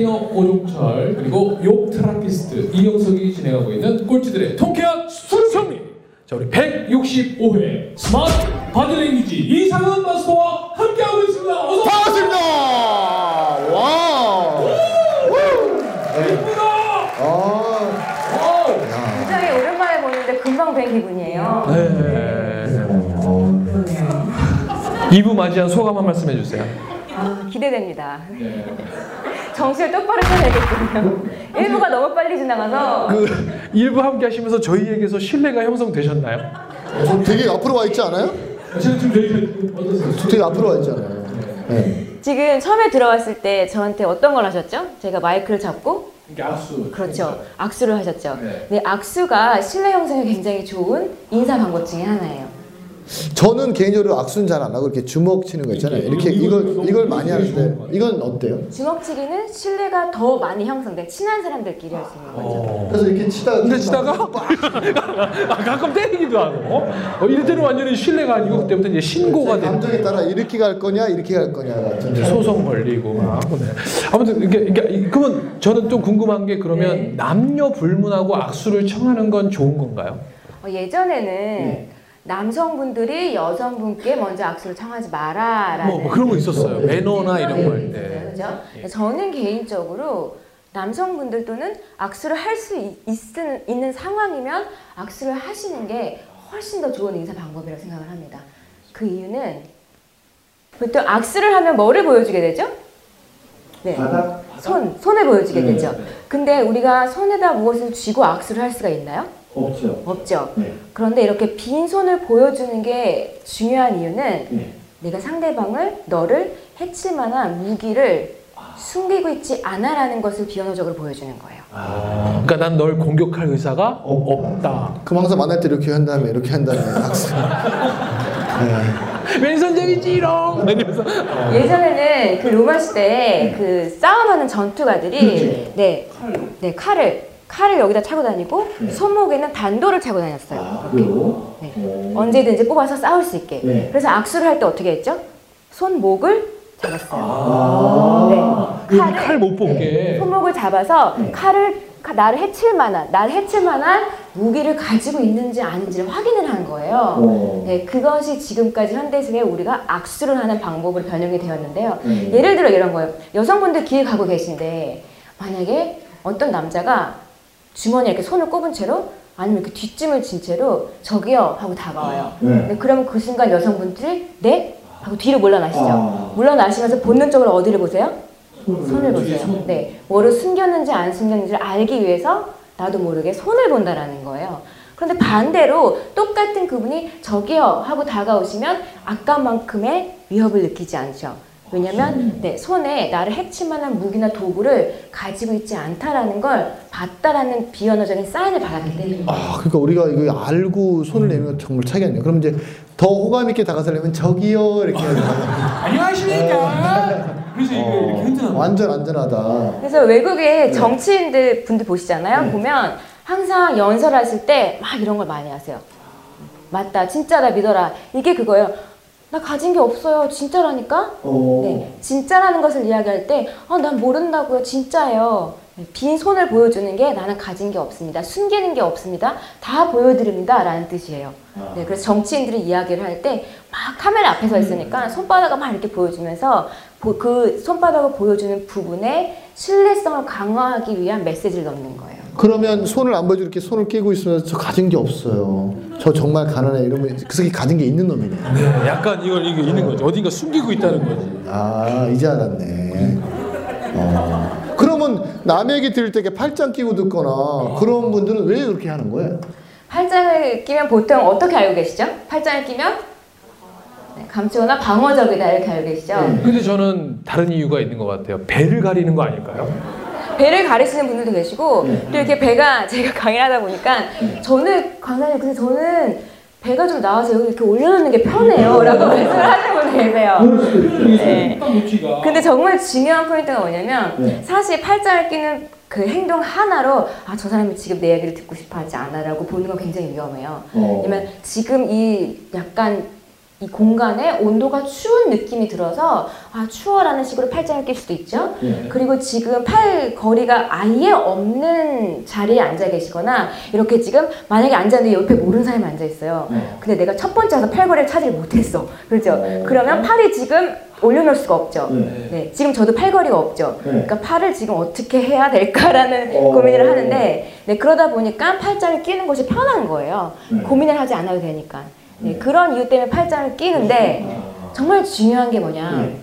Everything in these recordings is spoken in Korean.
테이너 오종철 그리고 욕 therapist 이영석이 진행하고 있는 꼴찌들의 통쾌한 순정리 자 우리 165회 스마트 바디랭귀지 이상은 마스터와 함께하고 있습니다 어서 반갑습니다. 와. 오십니다 아. 굉장히 오랜만에 보는데 금방 뵌 기분이에요. 네 2부 맞이한 소감 한 말씀 해주세요 아, 기대됩니다. 네. 정신을 똑바로 차려야겠군요. 1부가 너무 빨리 지나가서 그 1부 함께 하시면서 저희에게서 신뢰가 형성되셨나요? 저 되게 앞으로 와 있지 않아요? 지금 어떠세요? 되게 앞으로 와 있잖아요. 네. 지금 처음에 들어왔을 때 저한테 어떤 걸 하셨죠? 제가 마이크를 잡고 이게 악수 그렇죠. 악수를 하셨죠. 네. 네, 악수가 신뢰 형성에 굉장히 좋은 인사 방법 중에 하나예요. 저는 개인적으로 악수는 잘 안 하고 이렇게 주먹 치는 거 있잖아요. 이렇게 이걸 이걸 많이 하는데 이건 어때요? 주먹치기는 신뢰가 더 많이 형성돼. 친한 사람들끼리 할 수 있는 거죠. 그래서 이렇게 치다가 근데 치다가 아, 가끔 때리기도 하고 어, 이럴 때는 완전히 신뢰가 아니고 그때부터 이제 신고가 제 되는 감정에 따라 이렇게 갈 거냐 이렇게 갈 거냐 같은 이제 소송 걸리고 막 네. 아무튼 이게, 이게 그러면 저는 좀 궁금한 게 그러면 남녀 불문하고 악수를 청하는 건 좋은 건가요? 어, 예전에는 남성분들이 여성분께 먼저 악수를 청하지 마라라는 뭐, 뭐 그런 거 있었어요 매너나 이런 걸. 때. 그렇죠? 저는 개인적으로 남성분들 또는 악수를 할 수 있는 상황이면 악수를 하시는 게 훨씬 더 좋은 인사 방법이라고 생각을 합니다. 그 이유는 보통 악수를 하면 뭐를 보여주게 되죠? 네. 손, 손을 보여주게 네, 되죠. 근데 우리가 손에다 무엇을 쥐고 악수를 할 수가 있나요? 없죠. 없죠. 네. 그런데 이렇게 빈 손을 보여주는 게 중요한 이유는 네. 내가 상대방을 너를 해칠 만한 무기를 숨기고 있지 않아라는 것을 비언어적으로 보여주는 거예요. 아, 그러니까 난 널 공격할 의사가 없다. 그럼 항상 만날 때 이렇게 한 다음에 이렇게 한 다음에 악수. 왼손잡이지롱. 이러면서 예전에는 그 로마 시대에 그 싸움하는 전투가들이 네, 네 칼을 칼을 여기다 차고 다니고 손목에는 단도를 차고 다녔어요. 이렇게. 네. 언제든지 뽑아서 싸울 수 있게. 그래서 악수를 할 때 어떻게 했죠? 손목을 잡았어요. 네. 칼을 칼못 뽑게. 손목을 잡아서 칼을 카- 나를 해칠 만한 나를 해칠 만한 무기를 가지고 있는지 아닌지를 확인을 한 거예요. 네, 그것이 지금까지 현대식에 우리가 악수를 하는 방법으로 변형이 되었는데요. 예를 들어 이런 거예요. 여성분들 길 가고 계신데 만약에 어떤 남자가 주머니에 이렇게 손을 꼽은 채로 아니면 이렇게 뒷짐을 진 채로 저기요 하고 다가와요. 네, 그러면 그 순간 여성분들이 네 하고 뒤로 물러나시죠. 물러나시면서 본능적으로 어디를 보세요? 손을 보세요. 네, 뭐를 숨겼는지 안 숨겼는지를 알기 위해서 나도 모르게 손을 본다라는 거예요. 그런데 반대로 똑같은 그분이 저기요 하고 다가오시면 아까만큼의 위협을 느끼지 않죠. 왜냐면 네, 손에 나를 해칠 만한 무기나 도구를 가지고 있지 않다라는 걸 봤다라는 비언어적인 사인을 받았기 때문입니다. 아, 그러니까 우리가 이거 알고 손을 내는 건 정말 차이가 있네요. 그럼 이제 더 호감 있게 다가서려면 저기요 이렇게 해야? 안녕하십니까. 그래서 이게 이렇게 흔드는 거. 완전 안전하다. 그래서 외국의 정치인들 분들 보시잖아요. 보면 항상 연설하실 때 막 이런 걸 많이 하세요. 맞다, 진짜다, 믿어라. 이게 그거예요. 나 가진 게 없어요. 진짜라니까? 네. 진짜라는 것을 이야기할 때, 아, 난 모른다고요. 진짜예요. 네, 빈 손을 보여주는 게 나는 가진 게 없습니다. 숨기는 게 없습니다. 다 보여드립니다. 라는 뜻이에요. 네, 그래서 정치인들이 이야기를 할 때 막 카메라 앞에 서 있으니까 손바닥을 막 이렇게 보여주면서 보- 그 손바닥을 보여주는 부분에 신뢰성을 강화하기 위한 메시지를 넣는 거예요. 그러면 손을 안 보여주고 이렇게 손을 끼고 있으면 저 가진 게 없어요. 저 정말 가난해 이러면 그 새끼 가진 게 있는 놈이네. 네, 약간 이걸 이게 있는 거지. 어딘가 숨기고 있다는 거지. 아 이제 알았네. 어. 그러면 남에게 들을 때 팔짱 끼고 듣거나 그런 분들은 왜 그렇게 하는 거예요? 팔짱을 끼면 보통 어떻게 알고 계시죠? 팔짱을 끼면 네, 감추거나 방어적이다 이렇게 알고 계시죠? 근데 저는 다른 이유가 있는 것 같아요. 배를 가리는 거 아닐까요? 배를 가리시는 분들도 계시고 또 이렇게 배가 제가 강의를 하다 보니까 저는 강사님 근데 저는 배가 좀 나와서 여기 이렇게 올려놓는 게 편해요 라고 말씀을 하시는 분이 계세요. 네. 근데 정말 중요한 포인트가 뭐냐면 사실 팔짱을 끼는 그 행동 하나로 아 저 사람이 지금 내 얘기를 듣고 싶어 하지 않아 라고 보는 건 굉장히 위험해요. 왜냐면 지금 이 약간 이 공간에 온도가 추운 느낌이 들어서 아 추워라는 식으로 팔짱을 낄 수도 있죠. 예. 그리고 지금 팔 거리가 아예 없는 자리에 앉아 계시거나 이렇게 지금 만약에 앉았는데 옆에 모르는 사람이 앉아 있어요. 네. 근데 내가 첫 번째 와서 팔 거리를 찾지 못했어. 그렇죠? 어. 그러면 팔이 지금 올려놓을 수가 없죠. 네. 네, 지금 저도 팔걸이가 없죠. 네. 그러니까 팔을 지금 어떻게 해야 될까라는 어. 고민을 하는데, 네, 그러다 보니까 팔짱을 끼는 것이 편한 거예요. 네. 고민을 하지 않아도 되니까. 네, 그런 이유 때문에 팔짱을 끼는데, 정말 중요한 게 뭐냐. 네.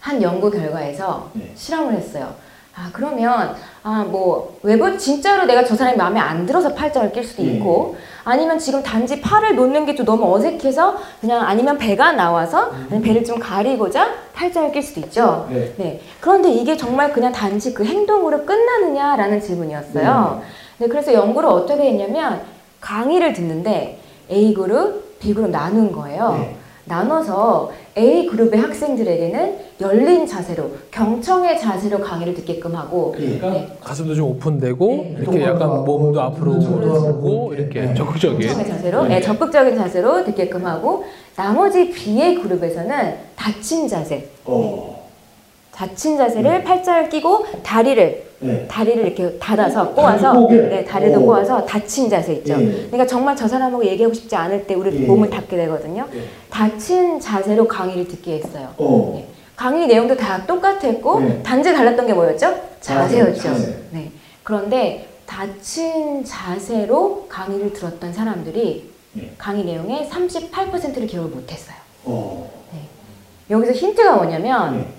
한 연구 결과에서 네. 실험을 했어요. 아, 그러면, 아, 뭐, 외부, 진짜로 내가 저 사람이 마음에 안 들어서 팔짱을 낄 수도 네. 있고, 아니면 지금 단지 팔을 놓는 게 좀 너무 어색해서, 그냥 아니면 배가 나와서, 아니면 배를 좀 가리고자 팔짱을 낄 수도 있죠. 네. 네. 그런데 이게 정말 그냥 단지 그 행동으로 끝나느냐라는 질문이었어요. 네, 그래서 연구를 어떻게 했냐면, 강의를 듣는데, A그룹, B그룹 나눈 거예요. 네. 나눠서 A 그룹의 학생들에게는 열린 자세로 경청의 자세로 강의를 듣게끔 하고 그러니까 네. 가슴도 좀 오픈되고 네. 이렇게 약간 몸도 앞으로 오고 이렇게 네. 적극적인 경청의 자세로 네, 적극적인 자세로 듣게끔 하고 나머지 B의 그룹에서는 닫힌 자세 어. 닫힌 자세를 팔짱을 끼고 다리를 네. 다리를 이렇게 닫아서 꼬아서? 네, 다리도 오. 꼬아서 닫힌 자세 있죠. 예. 그러니까 정말 저 사람하고 얘기하고 싶지 않을 때 우리 예. 몸을 닫게 되거든요. 예. 닫힌 자세로 강의를 듣게 했어요. 어. 네. 강의 내용도 다 똑같았고 네. 단지 달랐던 게 뭐였죠? 자세였죠. 자세. 네. 그런데 닫힌 자세로 강의를 들었던 사람들이 네. 강의 내용의 38%를 기억을 못했어요. 어. 여기서 힌트가 뭐냐면 네. 이제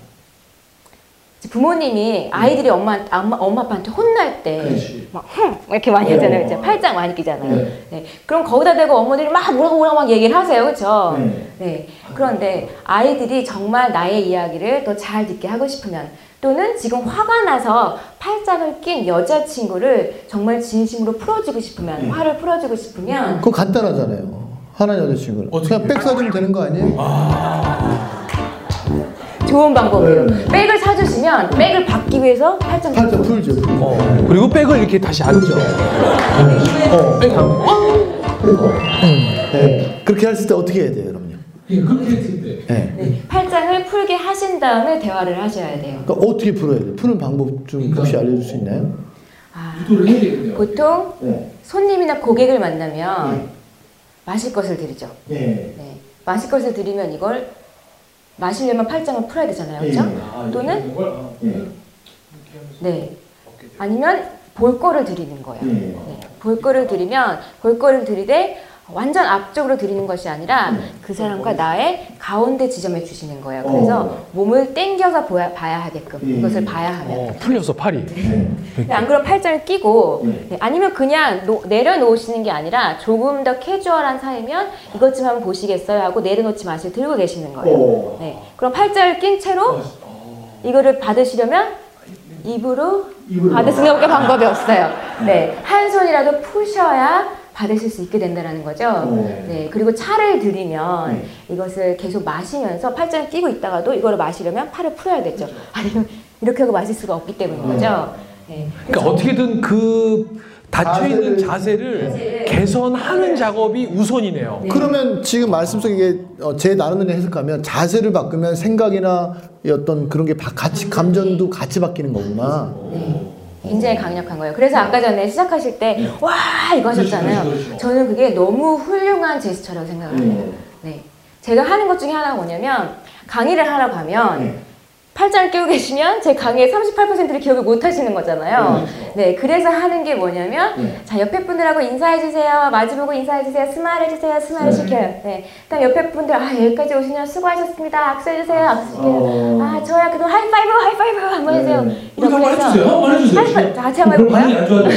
부모님이 아이들이 엄마, 엄마, 엄마 아빠한테 혼날 때 그렇지. 막, 흥! 이렇게 많이 어. 하잖아요. 그죠? 팔짱 많이 끼잖아요. 네. 네. 그럼 거기다 대고 어머니를 막 뭐라고 뭐라고 막 얘기를 하세요. 그렇죠? 네. 네. 그런데 아이들이 정말 나의 이야기를 더 잘 듣게 하고 싶으면 또는 지금 화가 나서 팔짱을 낀 여자친구를 정말 진심으로 풀어주고 싶으면 네. 화를 풀어주고 싶으면 그거 간단하잖아요. 하나 여자친구는. 어떻게 그냥 백 사주면 되는 거 아니에요? 좋은 방법이에요. 네. 백을 사주시면 백을 받기 위해서 팔짱 팔짱 풀죠. 풀죠. 어. 그리고 백을 이렇게 다시 앉죠. 어. 백 한. 네. 그렇게 했을 때 어떻게 해야 돼요, 그럼요? 예, 그렇게 했을 때. 네. 네, 팔짱을 풀게 하신 다음에 대화를 하셔야 돼요. 그러니까 어떻게 풀어야 돼요? 푸는 방법 좀 혹시 알려줄 수 있나요? 아. 보통 네. 손님이나 고객을 만나면 네. 마실 것을 드리죠. 네. 네, 마실 것을 드리면 이걸 마시려면 팔짱을 풀어야 되잖아요, 그렇죠? 네. 아, 이렇게 또는? 아, 네. 아니면 볼 거를 드리는 거예요. 네. 네, 볼 거를 드리면 볼 거를 드리되 완전 앞쪽으로 드리는 것이 아니라 그 사람과 나의 가운데 지점에 주시는 거예요. 그래서 어. 몸을 당겨서 보야, 봐야 하게끔 예. 이것을 봐야 하면. 어, 풀려서 팔이. 네. 근데 안 그러면 팔짱을 끼고 네. 네, 아니면 그냥 놓- 내려놓으시는 게 아니라 조금 더 캐주얼한 사이면 이것 좀 한번 보시겠어요 하고 내려놓지 마시고 들고 계시는 거예요. 어. 네, 그럼 팔짱을 낀 채로 이거를 받으시려면 입으로 입으로. 받을 수 밖에 방법이 없어요. 네, 한 손이라도 푸셔야 받으실 수 있게 된다는 거죠. 어. 네, 그리고 차를 드리면 네. 이것을 계속 마시면서 팔짱 끼고 있다가도 이거를 마시려면 팔을 풀어야 되죠. 아니면 이렇게 하고 마실 수가 없기 때문인 거죠. 네. 그러니까 어떻게든 그 닫혀 있는 자세를 자세를 개선하는 작업이 우선이네요. 그러면 지금 말씀 속에 어, 제 나름대로 해석하면 자세를 바꾸면 생각이나 이 어떤 그런 게 바- 같이 감정도 같이 바뀌는 거구나. 네. 굉장히 강력한 거예요. 그래서 아까 전에 시작하실 때, 와! 이거 하셨잖아요. 그렇죠, 그렇죠. 저는 그게 너무 훌륭한 제스처라고 생각을 해요. 네. 제가 하는 것 중에 하나가 뭐냐면, 강의를 하러 가면, 네. 팔짱을 끼고 계시면 제 강의의 38%를 기억을 못 하시는 거잖아요. 네, 그래서 하는 게 뭐냐면, 네. 자, 옆에 분들하고 인사해 주세요. 마주보고 인사해 주세요. smile 해 주세요. smile 네. 시켜요. 네. 그다음 옆에 분들, 아, 여기까지 오시면 수고하셨습니다. 악수해 주세요. 악수시켜요. 어. 아, 저야 그럼 하이파이브, 하이파이브 한번 해 주세요. 네. 우리도 한번 해서 해주세요. 한번 해주세요. 하이파이브. 자, 같이 한번 해볼까요? 안 좋아져요.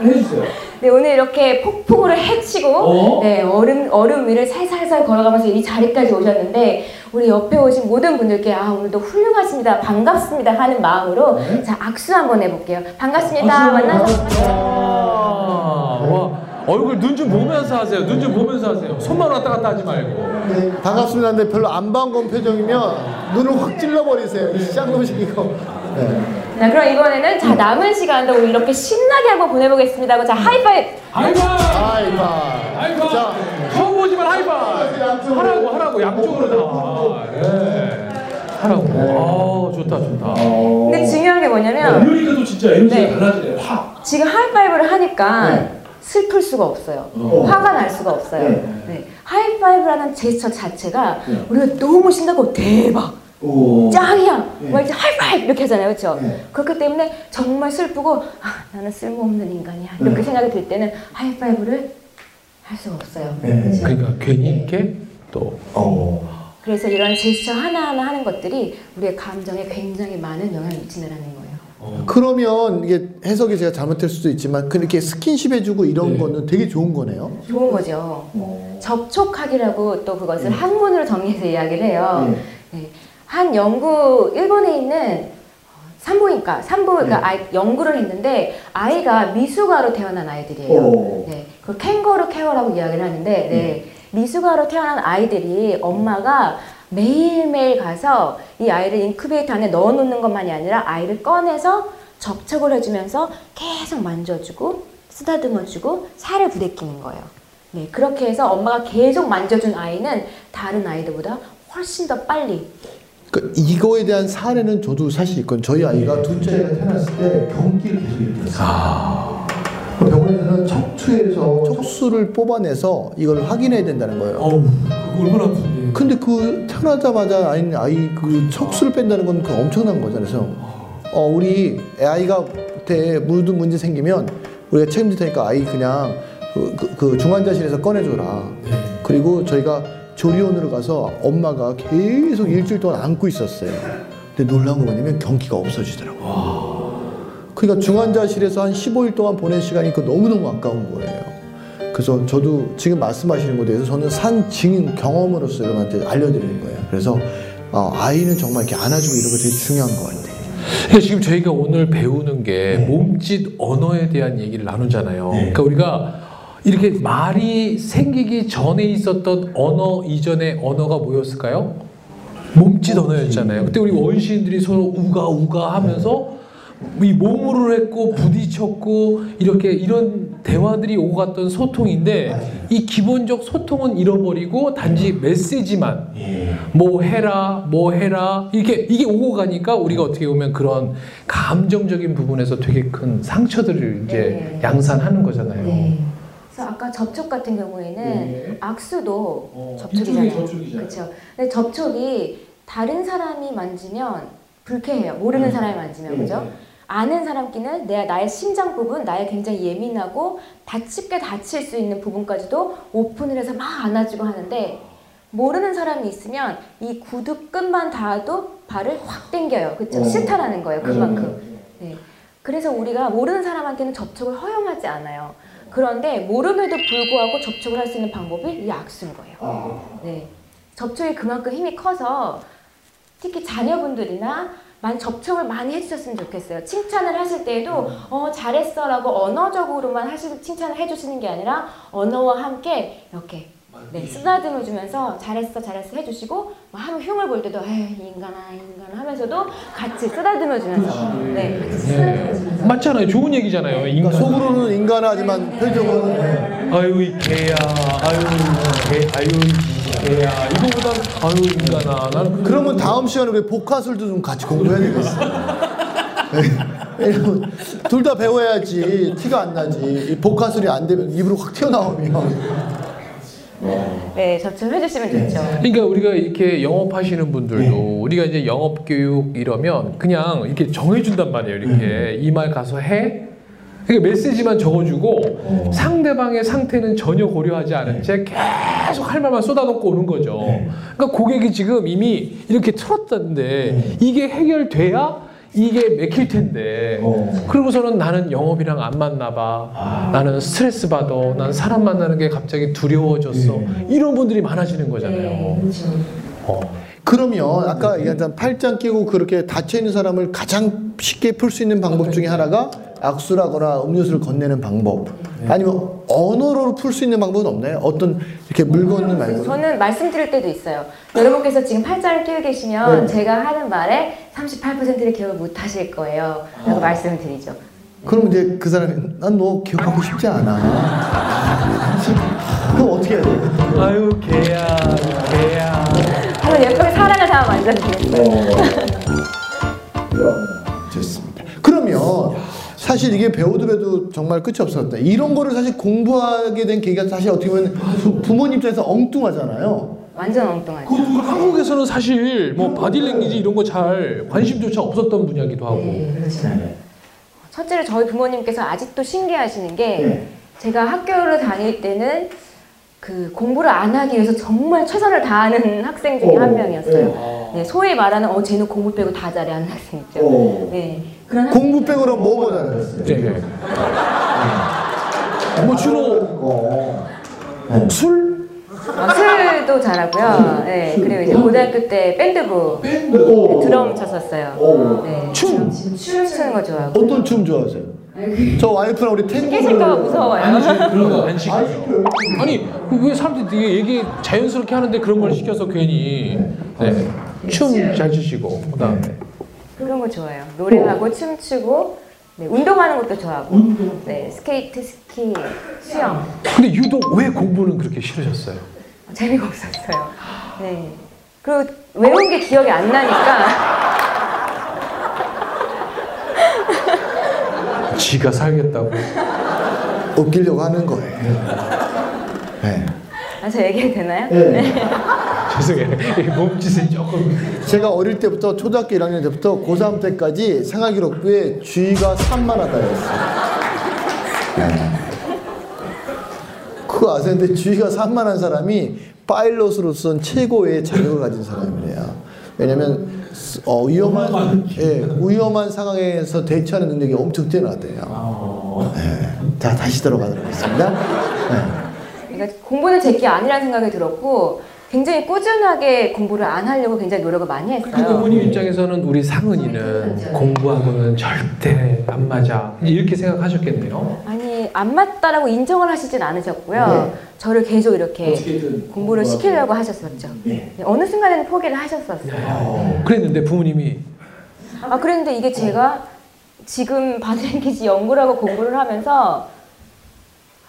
해주세요. 네, 오늘 이렇게 폭풍우를 헤치고, 어? 네, 얼음, 얼음 위를 살살살 걸어가면서 이 자리까지 오셨는데, 우리 옆에 오신 모든 분들께, 아, 오늘도 훌륭하십니다. 반갑습니다. 하는 마음으로, 네. 자, 악수 한번 해볼게요. 반갑습니다. 한번 만나서. 와, 와, 얼굴 눈 좀 보면서 하세요. 눈 좀 보면서 하세요. 손만 왔다 갔다 하지 말고. 네, 반갑습니다. 근데 별로 안 반가운 표정이면 눈을 확 찔러버리세요. 이 쌍놈식 이거. 네. 자, 그럼 이번에는, 자, 남은 시간도 우리 이렇게 신나게 한번 보내보겠습니다. 하고, 자, 하이파이브! 하이파이! 하이파이. 하이파이! 자, 처음 보지만 하라고 하라고 양쪽으로 다. 예. 하라고. 아 좋다 좋다. 근데 중요한 게 뭐냐면 이러니까도 진짜 에너지가 네. 달라지네. 확. 지금 하이파이브를 하니까 네. 슬플 수가 없어요. 어. 화가 날 수가 없어요. 네. 네. 하이파이브라는 제스처 자체가 네. 우리가 너무 신나고 대박, 오. 짱이야, 네. 막 이제 하이파이브 이렇게 하잖아요, 그렇죠? 네. 그렇기 때문에 정말 슬프고 아, 나는 쓸모없는 인간이야 이렇게 네. 생각이 들 때는 하이파이브를 할 수가 없어요. 네. 그렇죠? 그러니까 괜히 이렇게 또 어. 그래서 이런 제스처 하나하나 하는 것들이 우리의 감정에 굉장히 많은 영향을 미친다는 거예요. 그러면 이게 해석이 제가 잘못될 수도 있지만 그렇게 스킨십 해주고 이런 네. 거는 되게 좋은 거네요. 좋은 거죠. 어. 접촉하기라고 또 그것을 네. 학문으로 정리해서 이야기를 해요. 네. 네. 한 연구 일본에 있는 산부인과 산부 그러니까 네. 아이, 연구를 했는데 아이가 미숙아로 태어난 아이들이에요. 오. 네, 그 kangaroo care라고 이야기를 하는데 네. 미숙아로 태어난 아이들이 엄마가 매일매일 가서 이 아이를 인큐베이터 안에 넣어놓는 것만이 아니라 아이를 꺼내서 접촉을 해주면서 계속 만져주고 쓰다듬어주고 살을 부대끼는 거예요. 네, 그렇게 해서 엄마가 계속 만져준 아이는 다른 아이들보다 훨씬 더 빨리 그 이거에 대한 사례는 저도 사실 있거든요. 저희 아이가 둘째 아이가 태어났을 때 경기를 계속 일으켰어요. 그 병원에서는 척추에서 척수를 뽑아내서 이걸 확인해야 된다는 거예요. 어우 얼마나 아픈데. 근데 그 태어나자마자 아이, 아이 그 척수를 뺀다는 건 그 엄청난 거잖아요. 그래서 어, 우리 아이가 때 무슨 문제 생기면 우리가 책임질 테니까 아이 그냥 그, 그, 그 중환자실에서 꺼내줘라. 네. 그리고 저희가 조리원으로 가서 엄마가 계속 일주일 동안 안고 있었어요. 근데 놀라운 거 뭐냐면 경기가 없어지더라고요. 그러니까 중환자실에서 한 15일 동안 보낸 시간이 그 너무너무 아까운 거예요. 그래서 저도 지금 말씀하시는 것에 대해서 저는 산 증인 경험으로서 여러분한테 알려드리는 거예요. 그래서 어, 아이는 정말 이렇게 안아주고 이런 거 되게 중요한 것 같아요. 지금 저희가 오늘 배우는 게 몸짓 언어에 대한 얘기를 나누잖아요. 그러니까 우리가 이렇게 말이 생기기 전에 있었던 언어 이전의 언어가 뭐였을까요? 몸짓 언어였잖아요. 그때 우리 원시인들이 서로 우가 우가 하면서 이 몸으로 했고 부딪혔고 이렇게 이런 대화들이 오고 갔던 소통인데 이 기본적 소통은 잃어버리고 단지 메시지만 뭐 해라 뭐 해라 이렇게 이게 오고 가니까 우리가 어떻게 보면 그런 감정적인 부분에서 되게 큰 상처들을 이제 네. 양산하는 거잖아요. 네. 그래서 아까 접촉 같은 경우에는 네. 악수도 어, 접촉이잖아요. 접촉이잖아요. 그렇죠. 근데 접촉이 다른 사람이 만지면 불쾌해요. 모르는 네. 사람이 만지면 네. 그죠? 아는 사람끼는 내가 나의 심장 부분, 나의 굉장히 예민하고 다치게 다칠 수 있는 부분까지도 오픈을 해서 막 안아주고 하는데 모르는 사람이 있으면 이 구두 끝만 닿아도 발을 확 당겨요. 그렇죠? 어. 싫다라는 거예요. 그만큼. 네. 그래서 우리가 모르는 사람한테는 접촉을 허용하지 않아요. 그런데 모름에도 불구하고 접촉을 할 수 있는 방법이 이 악수인 거예요. 네. 접촉이 그만큼 힘이 커서 특히 자녀분들이나 많이 접촉을 많이 해주셨으면 좋겠어요. 칭찬을 하실 때에도 어 잘했어라고 언어적으로만 하시 칭찬을 해주시는 게 아니라 언어와 함께 이렇게 네, 쓰다듬어 주면서 잘했어 잘했어 해주시고 막 하면 흉을 볼 때도 에이 인간아 인간아 하면서도 같이 쓰다듬어 주면서 네 같이 쓰다듬어 주면서 맞잖아요. 좋은 얘기잖아요. 인간. 그러니까 속으로는 인간하지만 표정은 네. 아유 이 개야. 아유 개. 아유 이 개야. 이거보다 아유 인간아. 나는 그- 그러면 다음 시간에 우리 복화술도 좀 같이 공부해야 되겠어. 둘 다 배워야지 티가 안 나지. 이 복화술이 안 되면 입으로 확 튀어나오면. 네 접촉해 주시면 좋죠. 그러니까 우리가 이렇게 영업하시는 분들도 우리가 이제 영업 교육 이러면 그냥 이렇게 정해준단 말이에요. 이렇게 이 말 가서 해. 그러니까 메시지만 적어주고 상대방의 상태는 전혀 고려하지 않은 채 계속 할 말만 쏟아놓고 오는 거죠. 그러니까 고객이 지금 이미 이렇게 틀었다는데 이게 해결돼야 이게 맥힐 텐데. 그러고서는 나는 영업이랑 안 맞나 봐. 나는 스트레스 받아 난 사람 만나는 게 갑자기 두려워졌어. 이런 분들이 많아지는 거잖아요. 그렇죠. 어. 그러면 아까 얘기한 팔짱 끼고 그렇게 닫혀 있는 사람을 가장 쉽게 풀 수 있는 방법 중에 하나가 악수라거나 음료수를 건네는 방법. 아니면 언어로 풀 수 있는 방법은 없나요? 어떤 이렇게 물건을 말고. 저는 말씀드릴 때도 있어요. 여러분께서 지금 팔짱을 끼고 계시면 네. 제가 하는 말에 38%를 기억을 못 하실 거예요. 라고 말씀을 드리죠. 그럼 이제 그 사람이 난 너 기억하고 싶지 않아. 그럼 어떻게 해야 돼? 아유 개야 개야. 한번 예쁘게 사랑을 다 만져드리겠어요. 사실 이게 배우도 배도 정말 끝이 없었다. 이런 거를 사실 공부하게 된 계기가 사실 어떻게 보면 부- 부모님 입장에서 엉뚱하잖아요. 완전 엉뚱하죠. 그 한국에서는 사실 뭐 바디랭귀지 이런 거 잘 관심조차 없었던 분야기도 하고. 네, 그렇죠. 첫째로 저희 부모님께서 아직도 신기하시는 게 네. 제가 학교를 다닐 때는 그 공부를 안 하기 위해서 정말 최선을 다하는 학생 중에 한 명이었어요. 네, 소위 말하는 어 쟤는 공부 빼고 다 잘해 하는 학생 있죠. 어. 네, 공부 빼고는 뭐뭐 잘했어요? 네. 뭐 주로 어. 술? 어, 술도 잘하고요. 네, 그리고 이제 고등학교 때 밴드부 네, 드럼 쳤었어요. 네, 춤? 춤 추는 거 좋아하고. 어떤 춤 좋아하세요? 저 와이프랑 우리 탱고 깨질까봐 무서워요. 그런 거안 시켜요. 아니 왜 사람들이 되게 얘기 자연스럽게 하는데 그런 걸 시켜서 괜히 네. 춤잘 추시고 그다음에 그런 거 좋아해요. 노래하고 춤추고 네, 운동하는 것도 좋아하고 네, 스케이트, 스키, 수영 근데 유독 왜 공부는 그렇게 싫으셨어요? 재미가 없었어요. 네. 그리고 외운 게 기억이 안 나니까 지가 살겠다고. 웃기려고 하는 거예요. 네. 아, 저 얘기해도 되나요? 죄송해요. 이 몸짓이 조금 제가 어릴 때부터 초등학교 1학년 때부터 고3 때까지 생활기록부에 쥐가 산만하다였어요. 네. 그거 아세요? 근데 쥐가 산만한 사람이 파일럿으로서는 최고의 자격을 가진 사람이래요. 왜냐면 어, 위험한 예, 위험한 상황에서 대처하는 능력이 엄청 뛰어나대요. 네. 자 다시 들어가도록 하겠습니다. 네. 그러니까 공부는 제게 아니라는 생각이 들었고 굉장히 꾸준하게 공부를 안 하려고 굉장히 노력을 많이 그 했어요. 어머님 입장에서는 우리 상은이는 공부하고는 절대 안 맞아 이렇게 생각하셨겠네요. 아니 안 맞다라고 인정을 하시진 않으셨고요. 저를 계속 이렇게 공부를 시키려고 하셨었죠. 네, 어느 순간에는 포기를 하셨었어요. 그랬는데 부모님이 아 그랬는데 이게 제가 지금 바디랭귀지 연구를 하고 공부를 하면서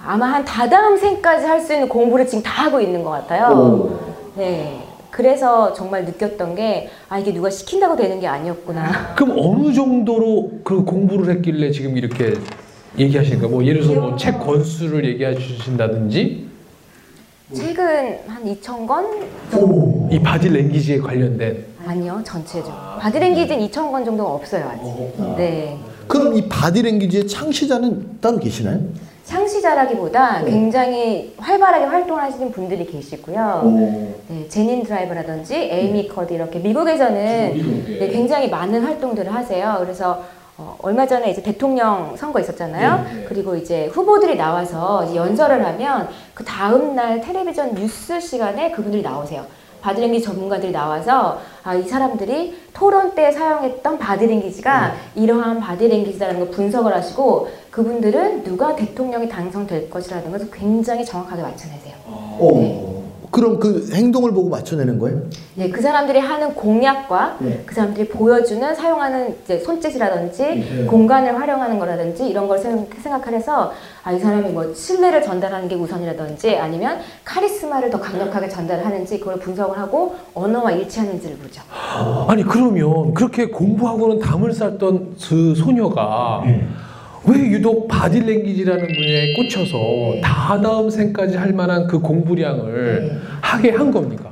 아마 한 다다음 생까지 할 수 있는 공부를 지금 다 하고 있는 것 같아요. 네. 그래서 정말 느꼈던 게, 아, 이게 누가 시킨다고 되는 게 아니었구나. 그럼 어느 정도로 그 공부를 했길래 지금 이렇게 얘기하시는가? 뭐 예를 들어서 뭐 책 권수를 얘기해 주신다든지 책은 한 2,000권? 이 바디 랭귀지에 관련된 아니요, 전체적으로. 바디 랭귀지는 2,000권 정도가 없어요, 아직. 네. 그럼 이 바디 랭귀지의 창시자는 따로 계시나요? 창시자라기보다 굉장히 활발하게 활동하시는 분들이 계시고요. 네, 제닌 드라이버라든지 에이미 커디 이렇게 미국에서는 네, 굉장히 많은 활동들을 하세요. 그래서 어, 얼마 전에 이제 대통령 선거 있었잖아요. 그리고 이제 후보들이 나와서 이제 연설을 하면 그 다음 날 텔레비전 뉴스 시간에 그분들이 나오세요. 바디랭귀지 전문가들이 나와서 아, 이 사람들이 토론 때 사용했던 바디랭귀지가 이러한 바디랭귀지라는 걸 분석을 하시고 그분들은 누가 대통령이 당선될 것이라는 것을 굉장히 정확하게 맞춰내세요. 네. 그럼 그 행동을 보고 맞춰내는 거예요? 네, 그 사람들이 하는 공약과 네. 그 사람들이 보여주는 사용하는 이제 손짓이라든지 네. 공간을 활용하는 거라든지 이런 걸 생- 생각을 해서 아, 이 사람이 뭐 신뢰를 전달하는 게 우선이라든지 아니면 카리스마를 더 강력하게 전달을 하는지 그걸 분석을 하고 언어와 일치하는지를 보죠. 아니 그러면 그렇게 공부하고는 담을 쌓던 그 소녀가 왜 유독 바디랭귀지라는 분야에 꽂혀서 다다음 생까지 할 만한 그 공부량을 하게 한 겁니까?